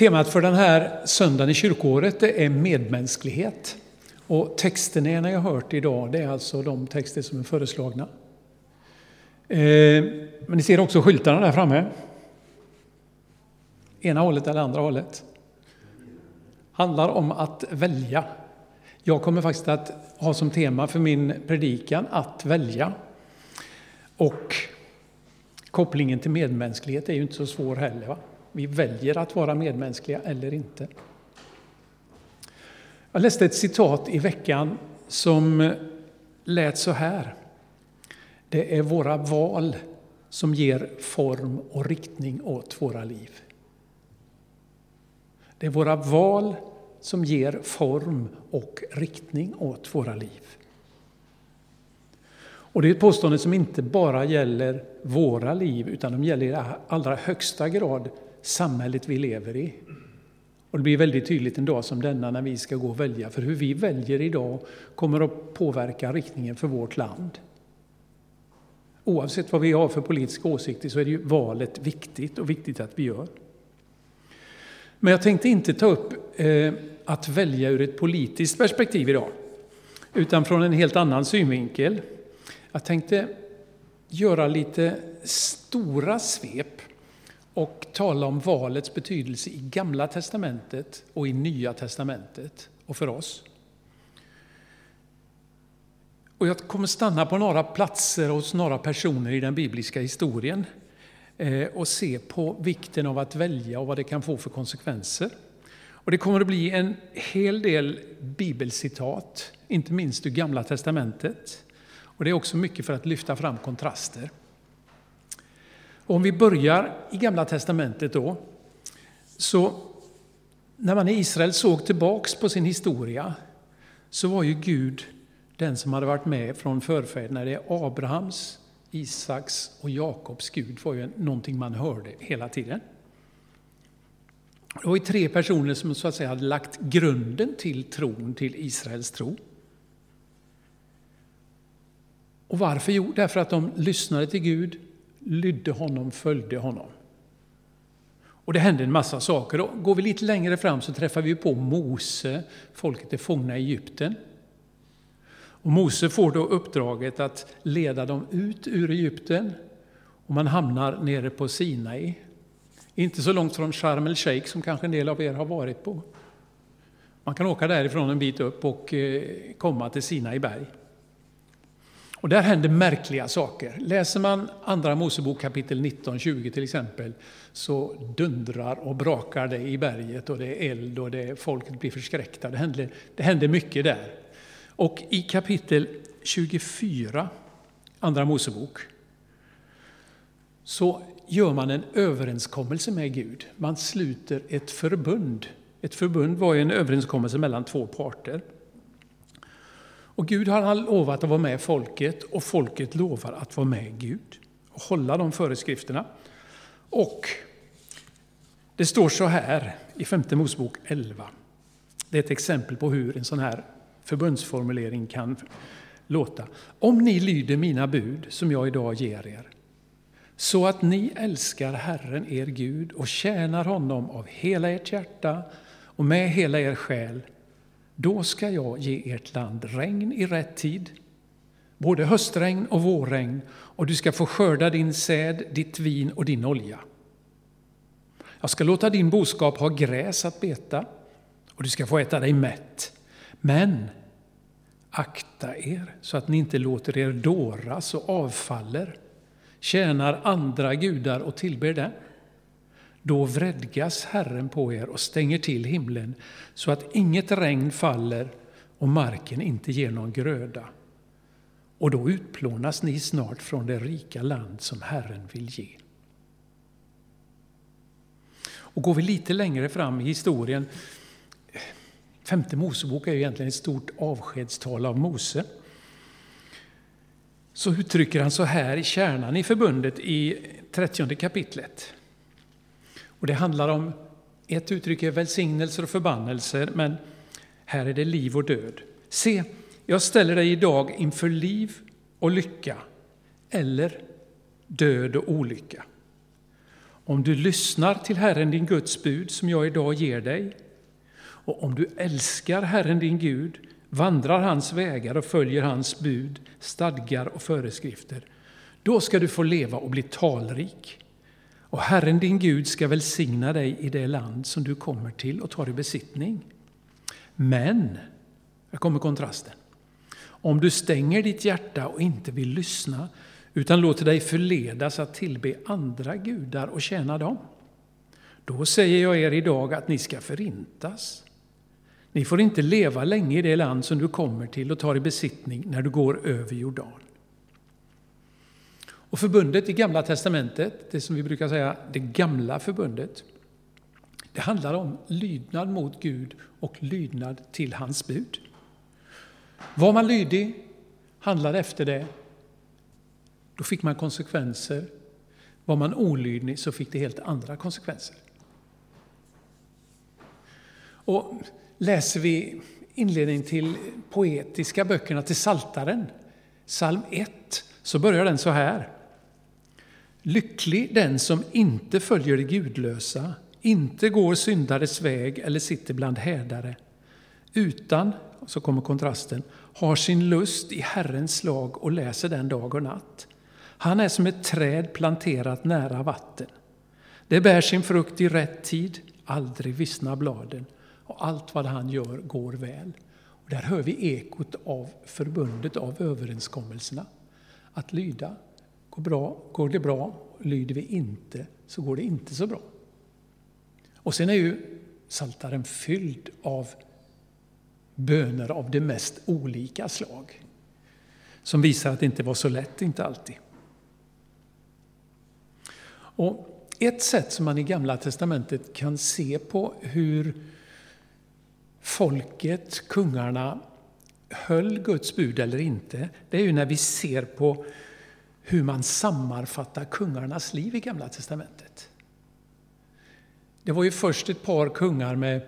Temat för den här söndagen i kyrkåret är medmänsklighet. Och texterna jag har hört idag det är alltså de texter som är föreslagna. Eh, men ni ser också skyltarna där framme. Ena hållet eller andra hållet. Handlar om att välja. Jag kommer faktiskt att ha som tema för min predikan att välja. Och kopplingen till medmänsklighet är ju inte så svår heller. Va? Vi väljer att vara medmänskliga eller inte. Jag läste ett citat i veckan som lät så här. Det är våra val som ger form och riktning åt våra liv. Det är våra val som ger form och riktning åt våra liv. Och det är ett påstående som inte bara gäller våra liv, utan de gäller i allra högsta grad samhället vi lever i. Och det blir väldigt tydligt en dag som denna när vi ska gå och välja, för hur vi väljer idag kommer att påverka riktningen för vårt land. Oavsett vad vi har för politiska åsikter så är det ju valet viktigt och viktigt att vi gör. Men jag tänkte inte ta upp eh, att välja ur ett politiskt perspektiv idag, utan från en helt annan synvinkel. Jag tänkte göra lite stora svep och tala om valets betydelse i Gamla testamentet och i Nya testamentet och för oss. Och jag kommer stanna på några platser hos några personer i den bibliska historien eh, och se på vikten av att välja och vad det kan få för konsekvenser. Och det kommer att bli en hel del bibelcitat, inte minst ur Gamla testamentet. Och det är också mycket för att lyfta fram kontraster. Om vi börjar i Gamla testamentet då, så när man i Israel såg tillbaks på sin historia så var ju Gud den som hade varit med från förfäderna. Det är Abrahams, Isaks och Jakobs Gud var ju någonting man hörde hela tiden. Det var ju tre personer som så att säga hade lagt grunden till tron, till Israels tro. Och varför? Jo, därför att de lyssnade till Gud, lydde honom, följde honom. Och det hände en massa saker. Och går vi lite längre fram så träffar vi på Mose, folket är fångna i Egypten. Och Mose får då uppdraget att leda dem ut ur Egypten och man hamnar nere på Sinai. Inte så långt från Sharm el-Sheikh som kanske en del av er har varit på. Man kan åka därifrån en bit upp och eh, komma till Sinai berg. Och där händer märkliga saker. Läser man Andra Mosebok kapitel 19-20 till exempel, så dundrar och brakar det i berget och det är eld och det är, folket blir förskräckta. Det händer, det händer mycket där. Och i kapitel 24, Andra Mosebok, så gör man en överenskommelse med Gud. Man sluter ett förbund. Ett förbund var en överenskommelse mellan två parter. Och Gud har lovat att vara med folket och folket lovar att vara med Gud och hålla de föreskrifterna. Och det står så här i femte Mosebok 11. Det är ett exempel på hur en sån här förbundsformulering kan låta. Om ni lyder mina bud som jag idag ger er, så att ni älskar Herren er Gud och tjänar honom av hela ert hjärta och med hela er själ, då ska jag ge ert land regn i rätt tid, både höstregn och vårregn, och du ska få skörda din säd, ditt vin och din olja. Jag ska låta din boskap ha gräs att beta, och du ska få äta dig mätt. Men akta er så att ni inte låter er dåras och avfaller, tjänar andra gudar och tillber dem. Då vredgas Herren på er och stänger till himlen så att inget regn faller och marken inte ger någon gröda. Och då utplånas ni snart från det rika land som Herren vill ge. Och går vi lite längre fram i historien, femte Mosebok är ju egentligen ett stort avskedstal av Mose, så uttrycker han så här i kärnan i förbundet i 30 kapitlet. Och det handlar om, ett uttryck är välsignelser och förbannelser, men här är det liv och död. Se, jag ställer dig idag inför liv och lycka, eller död och olycka. om du lyssnar till Herren din Guds bud som jag idag ger dig, och om du älskar Herren din Gud, vandrar hans vägar och följer hans bud, stadgar och föreskrifter, då ska du få leva och bli talrik. Och Herren din Gud ska välsigna dig i det land som du kommer till och tar i besittning. Men, här kommer kontrasten, om du stänger ditt hjärta och inte vill lyssna utan låter dig förledas att tillbe andra gudar och tjäna dem, då säger jag er idag att ni ska förintas. Ni får inte leva länge i det land som du kommer till och tar i besittning när du går över Jordan. Och förbundet i Gamla testamentet, det som vi brukar säga det gamla förbundet, det handlar om lydnad mot Gud och lydnad till hans bud. Var man lydig, handlade efter det, då fick man konsekvenser. Var man olydig så fick det helt andra konsekvenser. Och läser vi inledningen till poetiska böckerna till Saltaren, psalm 1, så börjar den så här. Lycklig den som inte följer det gudlösa, inte går syndares väg eller sitter bland härdare, utan, så kommer kontrasten, har sin lust i Herrens lag och läser den dag och natt. Han är som ett träd planterat nära vatten. Det bär sin frukt i rätt tid, aldrig vissnar bladen och allt vad han gör går väl. Och där hör vi ekot av förbundet, av överenskommelserna. Att lyda, går, bra, går det bra, lyder vi inte så går det inte så bra. Och sen är ju saltaren fylld av böner av det mest olika slag. Som visar att det inte var så lätt, inte alltid. Och ett sätt som man i Gamla testamentet kan se på hur folket, kungarna, höll Guds bud eller inte, det är ju när vi ser på hur man sammanfattar kungarnas liv i Gamla testamentet. Det var ju först ett par kungar med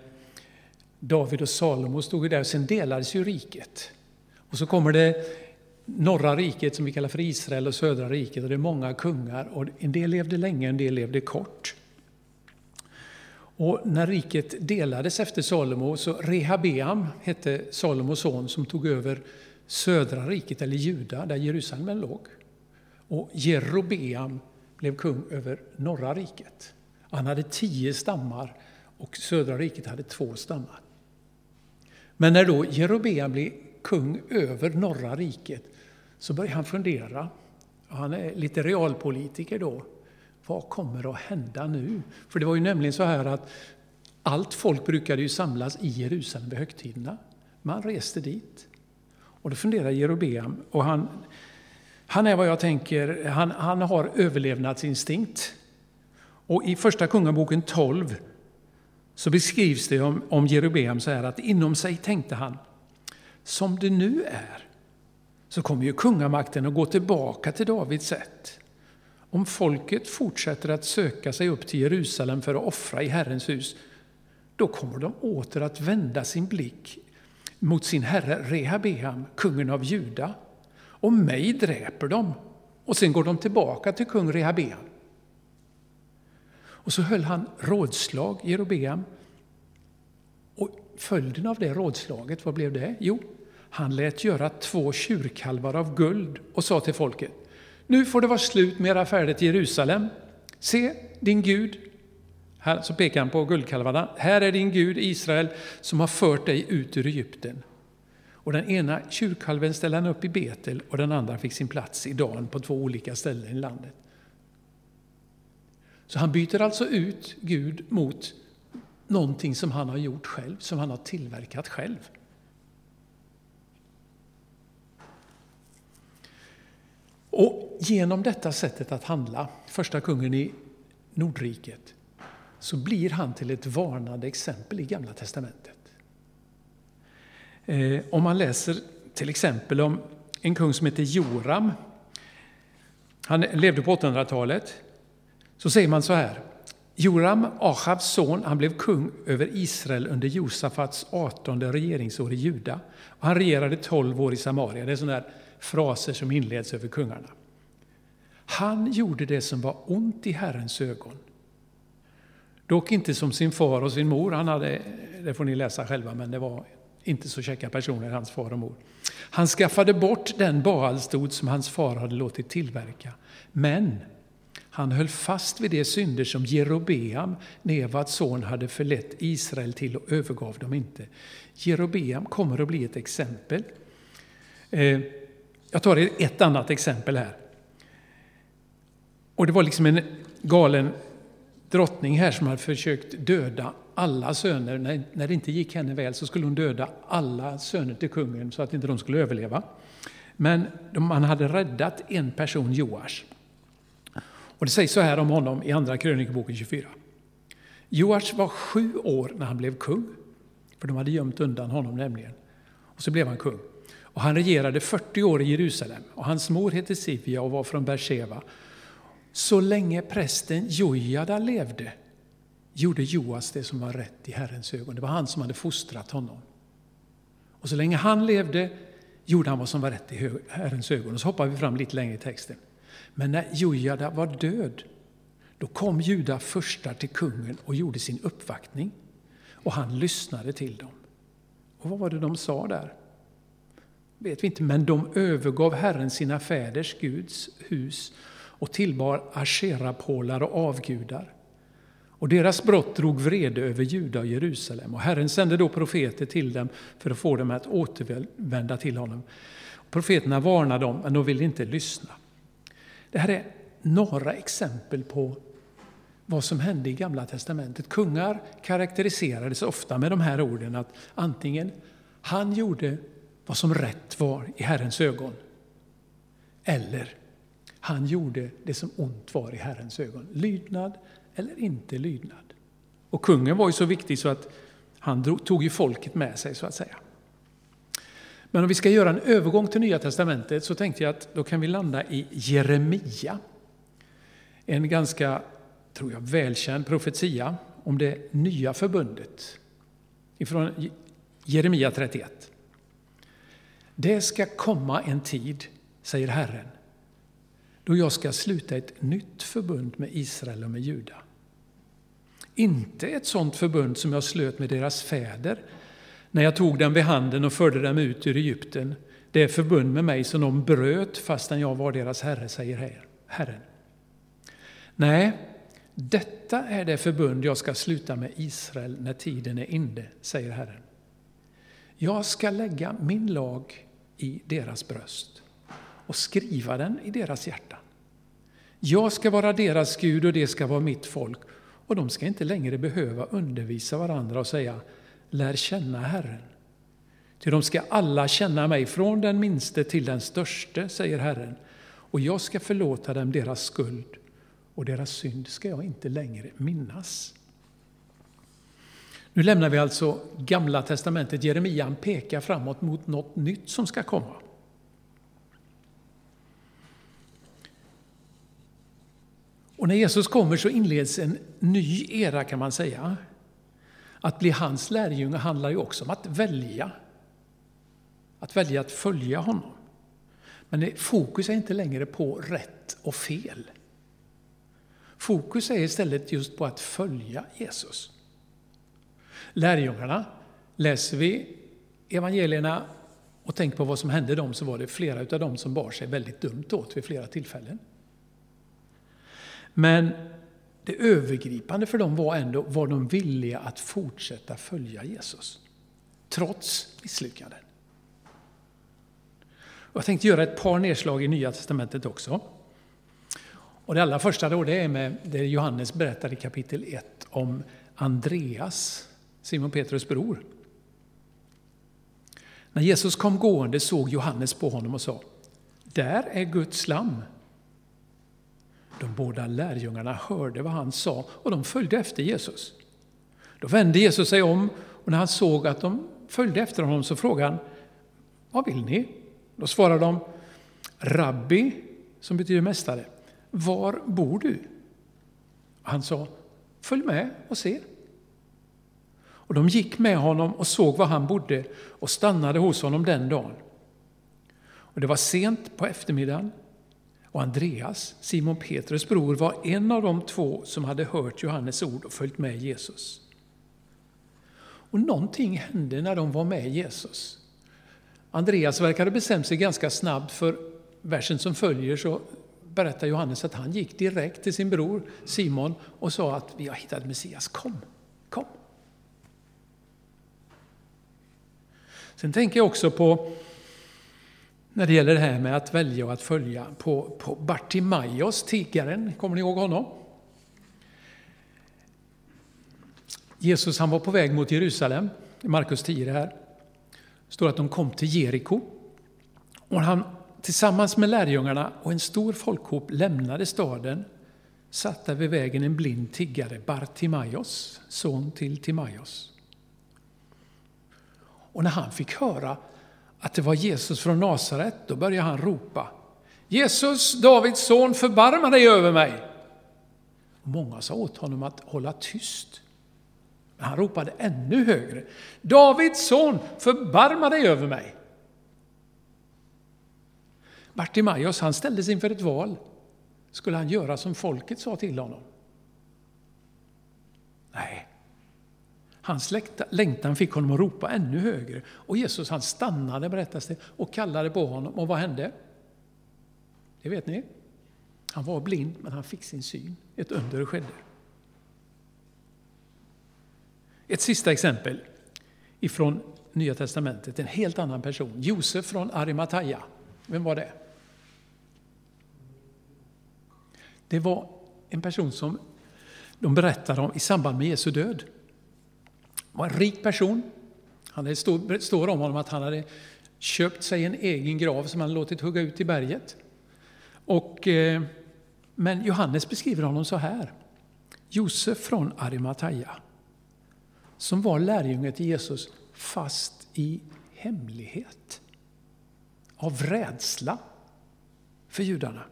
David och Salomo stod ju där, sen delades ju riket. Och så kommer det norra riket som vi kallar för Israel och södra riket och det är många kungar och en del levde länge, en del levde kort. Och när riket delades efter Salomo så Rehabeam hette Salomos son som tog över södra riket, eller Juda, där Jerusalem låg. Och Jerobeam blev kung över norra riket. Han hade tio stammar och södra riket hade två stammar. Men när då Jerobeam blev kung över norra riket så började han fundera. Han är lite realpolitiker då. Vad kommer att hända nu? För det var ju nämligen så här att allt folk brukade ju samlas i Jerusalem vid högtiderna. Man reste dit. Och då funderade Jerobeam, och han, han är vad jag tänker, han, han har överlevnadsinstinkt. Och i Första Kungaboken 12 så beskrivs det om, om Jerobeam så här att inom sig tänkte han, som det nu är, så kommer ju kungamakten att gå tillbaka till Davids sätt. Om folket fortsätter att söka sig upp till Jerusalem för att offra i Herrens hus, då kommer de åter att vända sin blick mot sin herre Rehabeam, kungen av Juda. Och mig dräper de, och sen går de tillbaka till kung Rehabeam. Och så höll han rådslag, Jerobeam. Och följden av det rådslaget, vad blev det? Jo, han lät göra två tjurkalvar av guld och sa till folket, nu får det vara slut med era färder till Jerusalem. Se, din Gud, här så pekar han på guldkalvarna, här är din Gud Israel som har fört dig ut ur Egypten. Och den ena tjurkalven ställde han upp i Betel och den andra fick sin plats i Dan på två olika ställen i landet. Så han byter alltså ut Gud mot någonting som han har gjort själv, som han har tillverkat själv. Och genom detta sättet att handla, första kungen i Nordriket, så blir han till ett varnande exempel i Gamla testamentet. Eh, om man läser till exempel om en kung som heter Joram, han levde på 800-talet, så säger man så här. Joram, Achabs son, han blev kung över Israel under Josafats 18 regeringsår i Juda. Och han regerade 12 år i Samaria. Det är sådana fraser som inleds över kungarna. Han gjorde det som var ont i Herrens ögon Dock inte som sin far och sin mor. Han hade, det får ni läsa själva, men det var inte så käcka personer, hans far och mor. Han skaffade bort den Baalstod som hans far hade låtit tillverka. Men han höll fast vid de synder som Jerobeam, Nevats son, hade förlett Israel till och övergav dem inte. Jerobeam kommer att bli ett exempel. Eh, jag tar ett annat exempel här. Och det var liksom en galen drottning här som hade försökt döda alla söner. När, när det inte gick henne väl så skulle hon döda alla söner till kungen så att inte de skulle överleva. Men man hade räddat en person, Joash. Och det sägs så här om honom i Andra krönikeboken 24. Joash var sju år när han blev kung, för de hade gömt undan honom nämligen. Och så blev han kung. Och han regerade 40 år i Jerusalem och hans mor hette Sivia och var från Beersheba. Så länge prästen Jojada levde gjorde Joas det som var rätt i Herrens ögon. Det var han som hade fostrat honom. Och så länge han levde gjorde han vad som var rätt i Herrens ögon. Och så hoppar vi fram lite längre i texten. Men när Jojada var död, då kom Juda första till kungen och gjorde sin uppvaktning. Och han lyssnade till dem. Och vad var det de sa där? vet vi inte, men de övergav Herren sina fäders Guds hus och tillbar asherapålar och avgudar. Och deras brott drog vrede över Juda och Jerusalem. Och Herren sände då profeter till dem för att få dem att återvända till honom. Profeterna varnade dem, men de ville inte lyssna. Det här är några exempel på vad som hände i Gamla testamentet. Kungar karaktäriserades ofta med de här orden att antingen han gjorde vad som rätt var i Herrens ögon, eller han gjorde det som ont var i Herrens ögon. Lydnad eller inte lydnad. Och kungen var ju så viktig så att han tog ju folket med sig så att säga. Men om vi ska göra en övergång till Nya Testamentet så tänkte jag att då kan vi landa i Jeremia. En ganska, tror jag, välkänd profetia om det nya förbundet. Ifrån Jeremia 31. Det ska komma en tid, säger Herren, då jag ska sluta ett nytt förbund med Israel och med Juda. Inte ett sådant förbund som jag slöt med deras fäder när jag tog dem vid handen och förde dem ut ur Egypten. Det förbund med mig som de bröt fastän jag var deras herre, säger Herren. Nej, detta är det förbund jag ska sluta med Israel när tiden är inne, säger Herren. Jag ska lägga min lag i deras bröst och skriva den i deras hjärtan. Jag ska vara deras Gud och det ska vara mitt folk och de ska inte längre behöva undervisa varandra och säga lär känna Herren. Ty de ska alla känna mig, från den minste till den störste, säger Herren, och jag ska förlåta dem deras skuld och deras synd ska jag inte längre minnas. Nu lämnar vi alltså Gamla testamentet. Jeremia pekar framåt mot något nytt som ska komma. Och när Jesus kommer så inleds en ny era kan man säga. Att bli hans lärjunge handlar ju också om att välja. Att välja att följa honom. Men fokus är inte längre på rätt och fel. Fokus är istället just på att följa Jesus. Lärjungarna, läser vi evangelierna och tänker på vad som hände dem så var det flera av dem som bar sig väldigt dumt åt vid flera tillfällen. Men det övergripande för dem var ändå, var de villiga att fortsätta följa Jesus? Trots misslyckanden. Jag tänkte göra ett par nedslag i Nya Testamentet också. Och det allra första då, det är med det Johannes berättar i kapitel 1 om Andreas, Simon Petrus bror. När Jesus kom gående såg Johannes på honom och sa, där är Guds lam. De båda lärjungarna hörde vad han sa och de följde efter Jesus. Då vände Jesus sig om och när han såg att de följde efter honom så frågade han, vad vill ni? Då svarade de, Rabbi, som betyder mästare, var bor du? Han sa, följ med och se. Och de gick med honom och såg var han bodde och stannade hos honom den dagen. Och det var sent på eftermiddagen och Andreas, Simon Petrus bror, var en av de två som hade hört Johannes ord och följt med Jesus. Och någonting hände när de var med Jesus. Andreas verkade bestämt sig ganska snabbt, för versen som följer så berättar Johannes att han gick direkt till sin bror Simon och sa att vi har hittat Messias, kom, kom. Sen tänker jag också på, när det gäller det här med att välja och att följa, på, på Bartimaios, tiggaren, kommer ni ihåg honom? Jesus han var på väg mot Jerusalem, i Markus 10 här. Det står att de kom till Jeriko. Och han tillsammans med lärjungarna och en stor folkhop lämnade staden satt där vid vägen en blind tiggare, Bartimaios, son till Timaios. Och när han fick höra att det var Jesus från Nasaret, då började han ropa Jesus, Davids son, förbarma dig över mig! Många sa åt honom att hålla tyst. Men han ropade ännu högre. Davids son, förbarma dig över mig! Bartimaeus han ställdes inför ett val. Skulle han göra som folket sa till honom? Nej. Hans längtan fick honom att ropa ännu högre. Och Jesus han stannade, berättas det, och kallade på honom. Och vad hände? Det vet ni. Han var blind, men han fick sin syn. Ett under skedde. Ett sista exempel ifrån Nya Testamentet, en helt annan person. Josef från Arimataya. Vem var det? Det var en person som de berättade om i samband med Jesu död. Var en rik person. Det står om honom att han hade köpt sig en egen grav som han låtit hugga ut i berget. Och, eh, men Johannes beskriver honom så här. Josef från Arimataya, som var lärjunge till Jesus fast i hemlighet. Av rädsla för judarna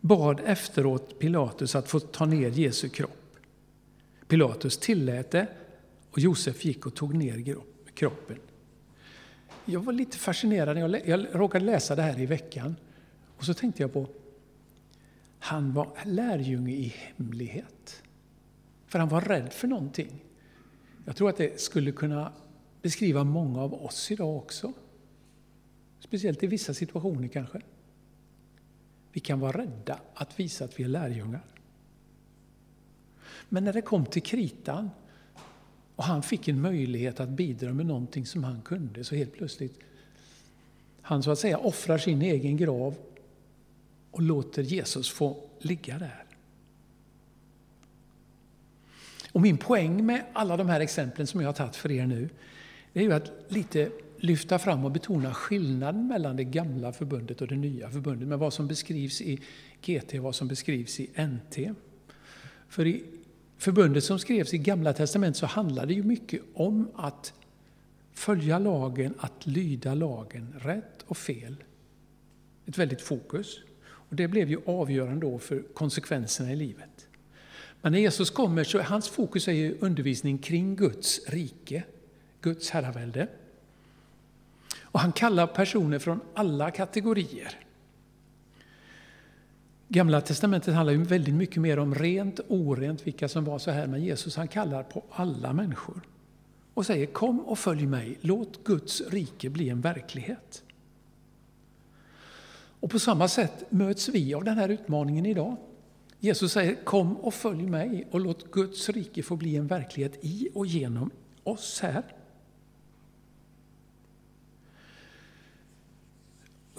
bad efteråt Pilatus att få ta ner Jesu kropp. Pilatus tillät det och Josef gick och tog ner kroppen. Jag var lite fascinerad när jag, jag råkade läsa det här i veckan. Och så tänkte jag på, han var lärjunge i hemlighet. För han var rädd för någonting. Jag tror att det skulle kunna beskriva många av oss idag också. Speciellt i vissa situationer kanske. Vi kan vara rädda att visa att vi är lärjungar. Men när det kom till kritan och han fick en möjlighet att bidra med någonting som han kunde, så helt plötsligt, han så att säga offrar sin egen grav och låter Jesus få ligga där. Och min poäng med alla de här exemplen som jag har tagit för er nu, det är ju att lite lyfta fram och betona skillnaden mellan det gamla förbundet och det nya förbundet, med vad som beskrivs i GT och vad som beskrivs i NT. För i förbundet som skrevs i Gamla Testamentet så handlade det ju mycket om att följa lagen, att lyda lagen, rätt och fel. Ett väldigt fokus. Och det blev ju avgörande då för konsekvenserna i livet. Men när Jesus kommer så är hans fokus är ju undervisning kring Guds rike, Guds herravälde. Och han kallar personer från alla kategorier. Gamla testamentet handlar ju väldigt mycket mer om rent, orent, vilka som var så här. Men Jesus han kallar på alla människor. Och säger kom och följ mig, låt Guds rike bli en verklighet. Och på samma sätt möts vi av den här utmaningen idag. Jesus säger kom och följ mig och låt Guds rike få bli en verklighet i och genom oss här.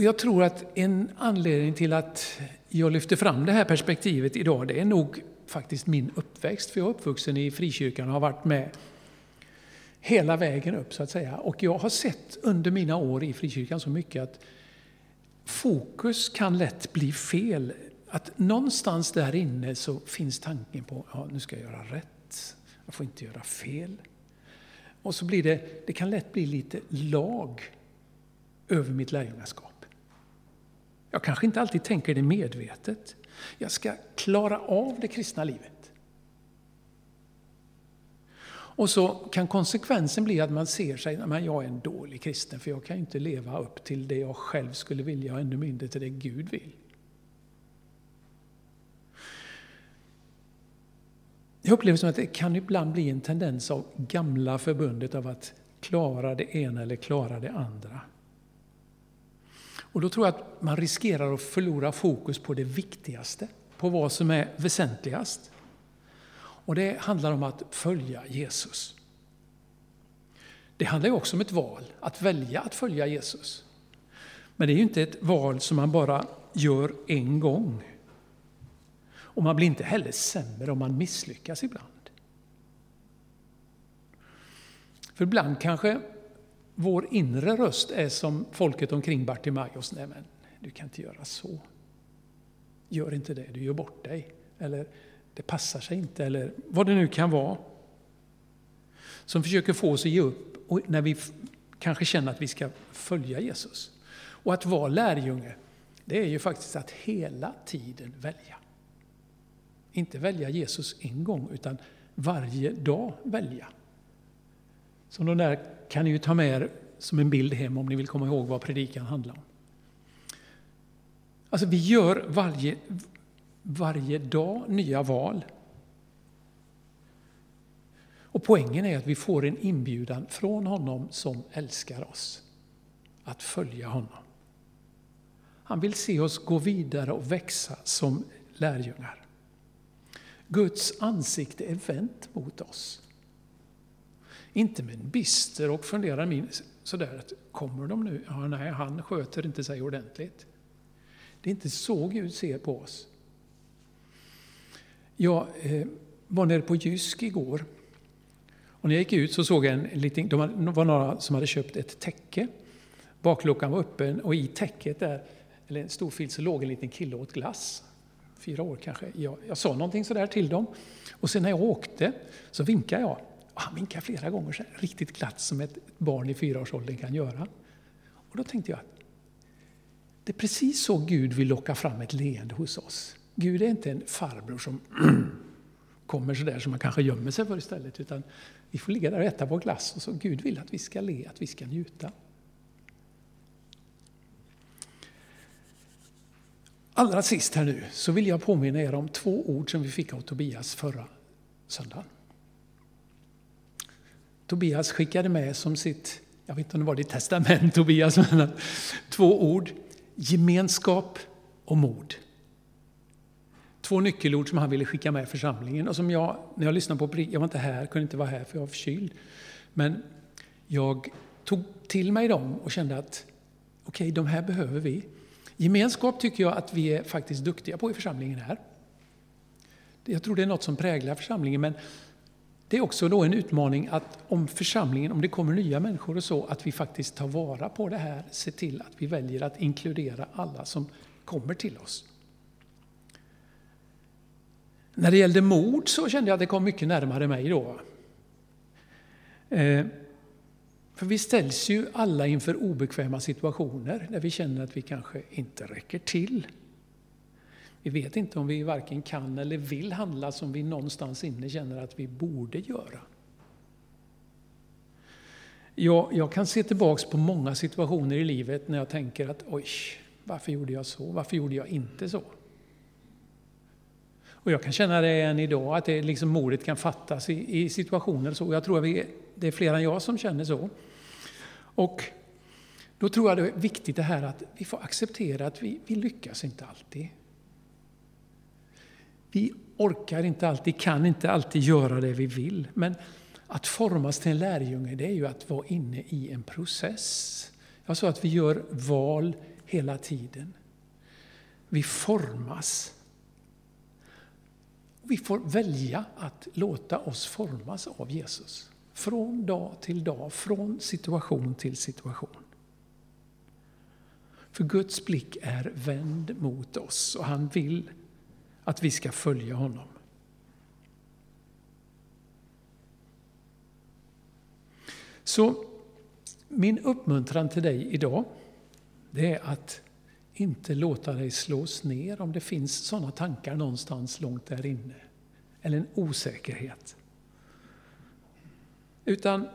Och jag tror att en anledning till att jag lyfter fram det här perspektivet idag, det är nog faktiskt min uppväxt. För jag är uppvuxen i frikyrkan och har varit med hela vägen upp så att säga. Och jag har sett under mina år i frikyrkan så mycket att fokus kan lätt bli fel. Att någonstans där inne så finns tanken på, ja nu ska jag göra rätt, jag får inte göra fel. Och så blir det, det kan lätt bli lite lag över mitt lärjungaskap. Jag kanske inte alltid tänker det medvetet. Jag ska klara av det kristna livet. Och så kan konsekvensen bli att man ser sig, men jag är en dålig kristen för jag kan inte leva upp till det jag själv skulle vilja och ännu mindre till det Gud vill. Jag upplever som att det kan ibland bli en tendens av gamla förbundet av att klara det ena eller klara det andra. Och då tror jag att man riskerar att förlora fokus på det viktigaste, på vad som är väsentligast. Och det handlar om att följa Jesus. Det handlar ju också om ett val, att välja att följa Jesus. Men det är ju inte ett val som man bara gör en gång. Och man blir inte heller sämre om man misslyckas ibland. För ibland kanske vår inre röst är som folket omkring Bartimaeus. Nej men, du kan inte göra så. Gör inte det, du gör bort dig. Eller, det passar sig inte, eller vad det nu kan vara. Som försöker få oss att ge upp och när vi kanske känner att vi ska följa Jesus. Och att vara lärjunge, det är ju faktiskt att hela tiden välja. Inte välja Jesus en gång, utan varje dag välja. Så de där kan ni ju ta med er som en bild hem om ni vill komma ihåg vad predikan handlar om. Alltså vi gör varje, varje dag nya val. Och poängen är att vi får en inbjudan från honom som älskar oss, att följa honom. Han vill se oss gå vidare och växa som lärjungar. Guds ansikte är vänt mot oss. Inte med en bister och funderar min sådär att kommer de nu? Ja, nej, han sköter inte sig ordentligt. Det är inte så Gud ser på oss. Jag eh, var nere på Jysk igår. Och när jag gick ut så såg jag en liten, de var några som hade köpt ett täcke. Bakluckan var öppen och i täcket där, eller en stor filt, så låg en liten kille och åt glass. Fyra år kanske. Jag, jag sa någonting sådär till dem. Och sen när jag åkte så vinkade jag. Och han vinkade flera gånger, så här, riktigt glatt som ett barn i fyraårsåldern kan göra. Och då tänkte jag att det är precis så Gud vill locka fram ett leende hos oss. Gud är inte en farbror som kommer sådär som man kanske gömmer sig för istället. Utan vi får ligga där och äta vår glass och så Gud vill att vi ska le, att vi ska njuta. Allra sist här nu så vill jag påminna er om två ord som vi fick av Tobias förra söndagen. Tobias skickade med som sitt, jag vet inte om det var ditt testament Tobias, men två ord. Gemenskap och mod. Två nyckelord som han ville skicka med församlingen och som jag, när jag lyssnade på jag var inte här, kunde inte vara här för jag var förkyld. Men jag tog till mig dem och kände att okej, okay, de här behöver vi. Gemenskap tycker jag att vi är faktiskt duktiga på i församlingen här. Jag tror det är något som präglar församlingen, men det är också då en utmaning att om församlingen, om det kommer nya människor och så, att vi faktiskt tar vara på det här, se till att vi väljer att inkludera alla som kommer till oss. När det gällde mord så kände jag att det kom mycket närmare mig då. Eh, för vi ställs ju alla inför obekväma situationer där vi känner att vi kanske inte räcker till. Vi vet inte om vi varken kan eller vill handla som vi någonstans inne känner att vi borde göra. Jag, jag kan se tillbaks på många situationer i livet när jag tänker att oj, varför gjorde jag så? Varför gjorde jag inte så? Och jag kan känna det än idag, att det liksom modet kan fattas i, i situationer så. Jag tror att vi, det är fler än jag som känner så. Och då tror jag det är viktigt det här att vi får acceptera att vi, vi lyckas inte alltid. Vi orkar inte alltid, kan inte alltid göra det vi vill. Men att formas till en lärjunge, det är ju att vara inne i en process. Jag sa att vi gör val hela tiden. Vi formas. Vi får välja att låta oss formas av Jesus. Från dag till dag, från situation till situation. För Guds blick är vänd mot oss och han vill att vi ska följa honom. Så min uppmuntran till dig idag, det är att inte låta dig slås ner om det finns sådana tankar någonstans långt där inne. Eller en osäkerhet. Utan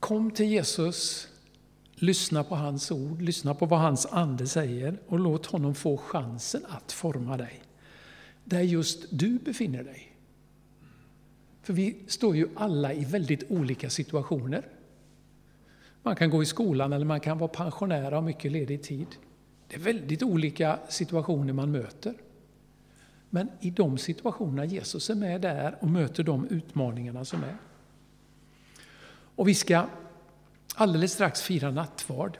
kom till Jesus, lyssna på hans ord, lyssna på vad hans ande säger och låt honom få chansen att forma dig. Där just du befinner dig. För vi står ju alla i väldigt olika situationer. Man kan gå i skolan eller man kan vara pensionär och ha mycket ledig tid. Det är väldigt olika situationer man möter. Men i de situationerna Jesus är med där och möter de utmaningarna som är. Och vi ska alldeles strax fira nattvard.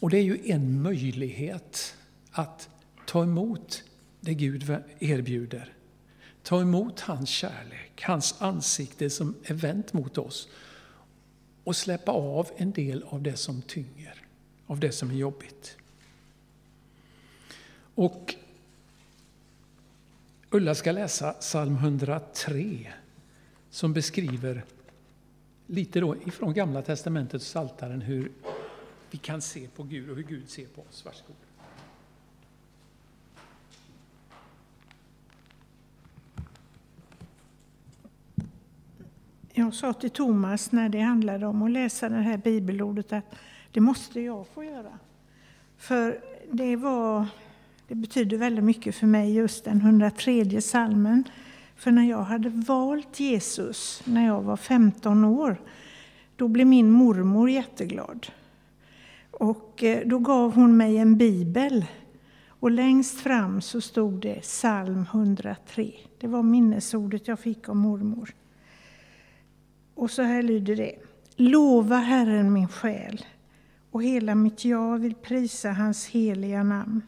Och det är ju en möjlighet att ta emot det Gud erbjuder. Ta emot hans kärlek, hans ansikte som är vänt mot oss och släppa av en del av det som tynger, av det som är jobbigt. Och Ulla ska läsa psalm 103 som beskriver lite då ifrån Gamla testamentets saltaren hur vi kan se på Gud och hur Gud ser på oss. Varsågod. Jag sa till Thomas när det handlade om att läsa det här bibelordet att det måste jag få göra. För det, var, det betyder väldigt mycket för mig, just den 103 salmen. För när jag hade valt Jesus när jag var 15 år, då blev min mormor jätteglad. Och eh, då gav hon mig en bibel. Och längst fram så stod det psalm 103. Det var minnesordet jag fick av mormor. Och så här lyder det. Lova Herren min själ och hela mitt jag vill prisa hans heliga namn.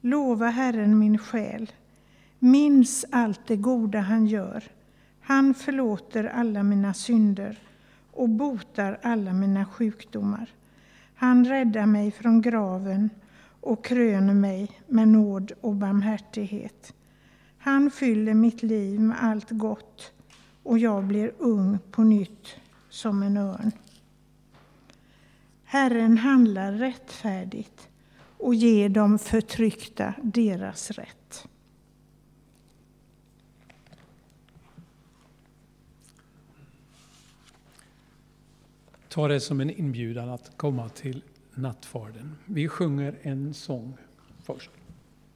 Lova Herren min själ. Minns allt det goda han gör. Han förlåter alla mina synder och botar alla mina sjukdomar. Han räddar mig från graven och kröner mig med nåd och barmhärtighet. Han fyller mitt liv med allt gott och jag blir ung på nytt som en örn. Herren handlar rättfärdigt och ger de förtryckta deras rätt. Ta det som en inbjudan att komma till nattvarden. Vi sjunger en sång först.